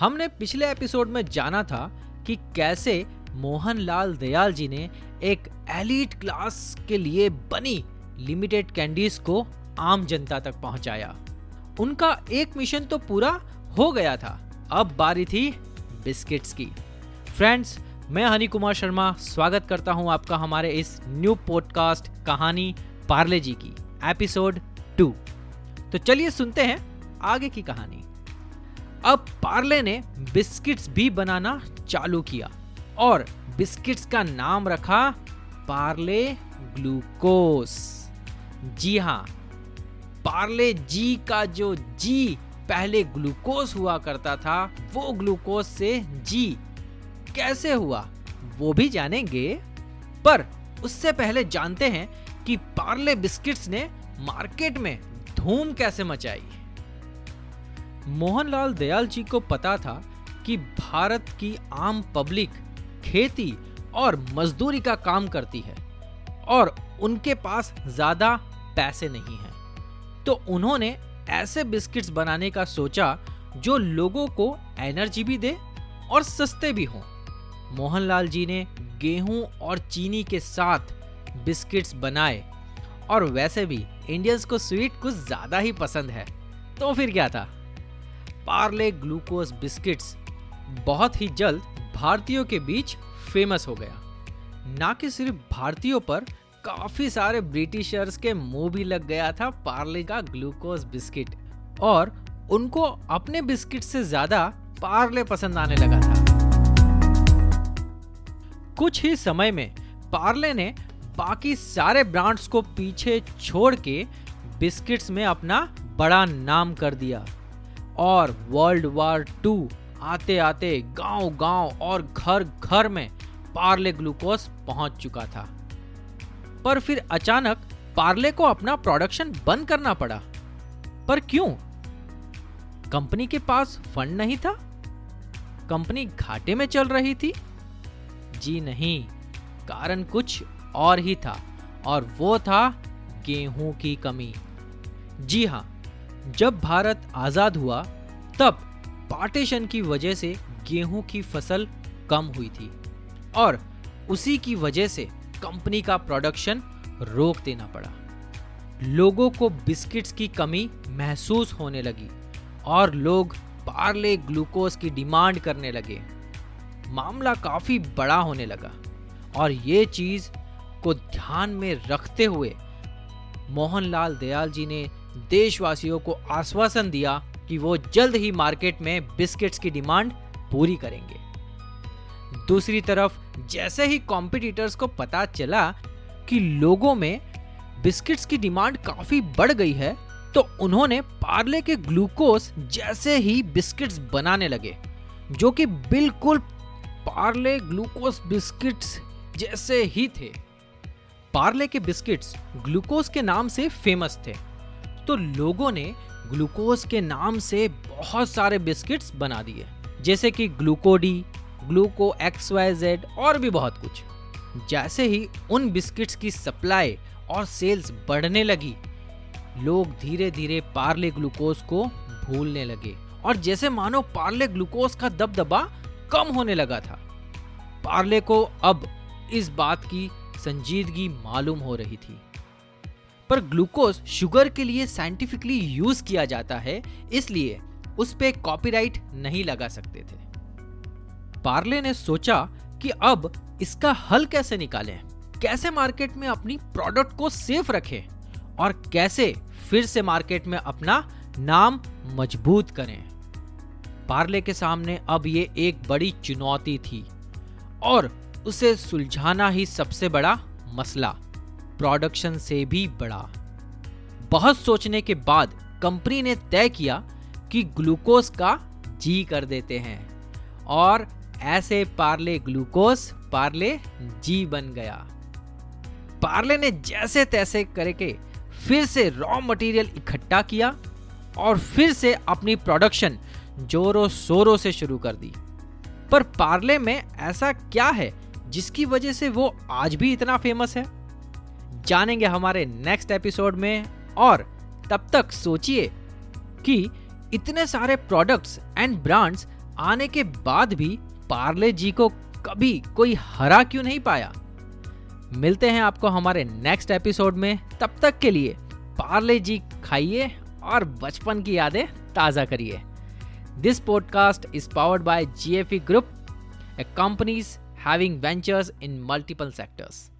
हमने पिछले एपिसोड में जाना था कि कैसे मोहनलाल दयाल जी ने एक एलिट क्लास के लिए बनी लिमिटेड कैंडीज को आम जनता तक पहुँचाया। उनका एक मिशन तो पूरा हो गया था। अब बारी थी बिस्किट्स की। फ्रेंड्स, मैं हनी कुमार शर्मा स्वागत करता हूँ आपका हमारे इस न्यू पॉडकास्ट कहानी पार्ले जी की, एपिसोड टू। तो चलिए सुनते हैं आगे की कहानी। अब पार्ले ने बिस्किट्स भी बनाना चालू किया और बिस्किट्स का नाम रखा पार्ले ग्लूकोस। जी हाँ पार्ले जी का जो जी पहले ग्लूकोज हुआ करता था, वो ग्लूकोज से जी कैसे हुआ, वो भी जानेंगे। पर उससे पहले जानते हैं कि पार्ले बिस्किट्स ने मार्केट में धूम कैसे मचाई। मोहनलाल दयाल जी को पता था कि भारत की आम पब्लिक खेती और मजदूरी का काम करती है और उनके पास ज़्यादा पैसे नहीं हैं। तो उन्होंने ऐसे बिस्किट्स बनाने का सोचा जो लोगों को एनर्जी भी दे और सस्ते भी हों। मोहनलाल जी ने गेहूँ और चीनी के साथ बिस्किट्स बनाए और वैसे भी इंडियंस को स्वीट कुछ ज़्यादा ही पसंद है। तो फिर क्या था? पार्ले ग्लूकोज बिस्किट्स बहुत ही जल्द भारतीयों के बीच फ़ेमस हो गया। ना कि सिर्फ़ भारतीयों पर, काफ़ी सारे ब्रिटिशर्स के मुँह भी लग गया था पार्ले का ग्लूकोज बिस्किट। और उनको अपने बिस्किट से ज़्यादा पार्ले पसंद आने लगा था। कुछ ही समय में पार्ले ने बाकी सारे ब्रांड्स को पीछे छोड़ के बिस्किट्स में अपना बड़ा नाम कर दिया। और वर्ल्ड वार टू आते आते गाँव गाँव और घर घर में पार्ले ग्लूकोज पहुँच चुका था। पर फिर अचानक पार्ले को अपना प्रोडक्शन बंद करना पड़ा। पर क्यों? कंपनी के पास फंड नहीं था? कंपनी घाटे में चल रही थी? जी नहीं, कारण कुछ और ही था, और वो था गेहूँ की कमी। जी हाँ जब भारत आज़ाद हुआ, तब पार्टीशन की वजह से गेहूँ की फ़सल कम हुई थी और उसी की वजह से कंपनी का प्रोडक्शन रोक देना पड़ा। लोगों को बिस्किट्स की कमी महसूस होने लगी और लोग पार्ले ग्लूकोज की डिमांड करने लगे। मामला काफ़ी बड़ा होने लगा और ये चीज़ को ध्यान में रखते हुए मोहनलाल दयाल जी ने देशवासियों को आश्वासन दिया कि वो जल्द ही मार्केट में बिस्किट्स की डिमांड पूरी करेंगे। दूसरी तरफ़, जैसे ही कॉम्पिटिटर्स को पता चला कि लोगों में बिस्किट्स की डिमांड काफ़ी बढ़ गई है तो उन्होंने पार्ले के ग्लूकोज जैसे ही बिस्किट्स बनाने लगे, जो कि बिल्कुल पार्ले ग्लूकोज बिस्किट्स जैसे ही थे। पार्ले के बिस्किट्स ग्लूकोज के नाम से फ़ेमस थे। तो लोगों ने ग्लूकोज के नाम से बहुत सारे बिस्किट्स बना दिए, जैसे कि ग्लूकोडी, ग्लूको एक्स वाई जेड और भी बहुत कुछ। जैसे ही उन बिस्किट्स की सप्लाई और सेल्स बढ़ने लगी, लोग धीरे धीरे पार्ले ग्लूकोज को भूलने लगे और जैसे मानो पार्ले ग्लूकोज का दबदबा कम होने लगा था। पार्ले को अब इस बात की संजीदगी मालूम हो रही थी। पर ग्लूकोज शुगर के लिए साइंटिफिकली यूज़ किया जाता है, इसलिए उस पे कॉपीराइट नहीं लगा सकते थे। पार्ले ने सोचा कि अब इसका हल कैसे निकालें, कैसे मार्केट में अपनी प्रोडक्ट को सेफ़ रखें, और कैसे फिर से मार्केट में अपना नाम मज़बूत करें। पार्ले के सामने अब ये एक बड़ी चुनौती थी, और उसे सुलझाना ही सबसे बड़ा मसला। प्रोडक्शन से भी बड़ा। बहुत सोचने के बाद कंपनी ने तय किया कि ग्लूकोज का जी कर देते हैं और ऐसे पार्ले ग्लूकोज पार्ले जी बन गया। पार्ले ने जैसे तैसे करके फिर से रॉ मटेरियल इकट्ठा किया और फिर से अपनी प्रोडक्शन जोरों शोरों से शुरू कर दी। पर पार्ले में ऐसा क्या है जिसकी वजह से वो आज भी इतना फ़ेमस है? जानेंगे हमारे नेक्स्ट एपिसोड में। और तब तक सोचिए कि इतने सारे प्रोडक्ट्स एंड ब्रांड्स आने के बाद भी पार्ले जी को कभी कोई हरा क्यों नहीं पाया? मिलते हैं आपको हमारे नेक्स्ट एपिसोड में। तब तक के लिए पार्ले जी खाइए और बचपन की यादें ताज़ा करिए। This podcast is powered by GFE group a companies having ventures in multiple sectors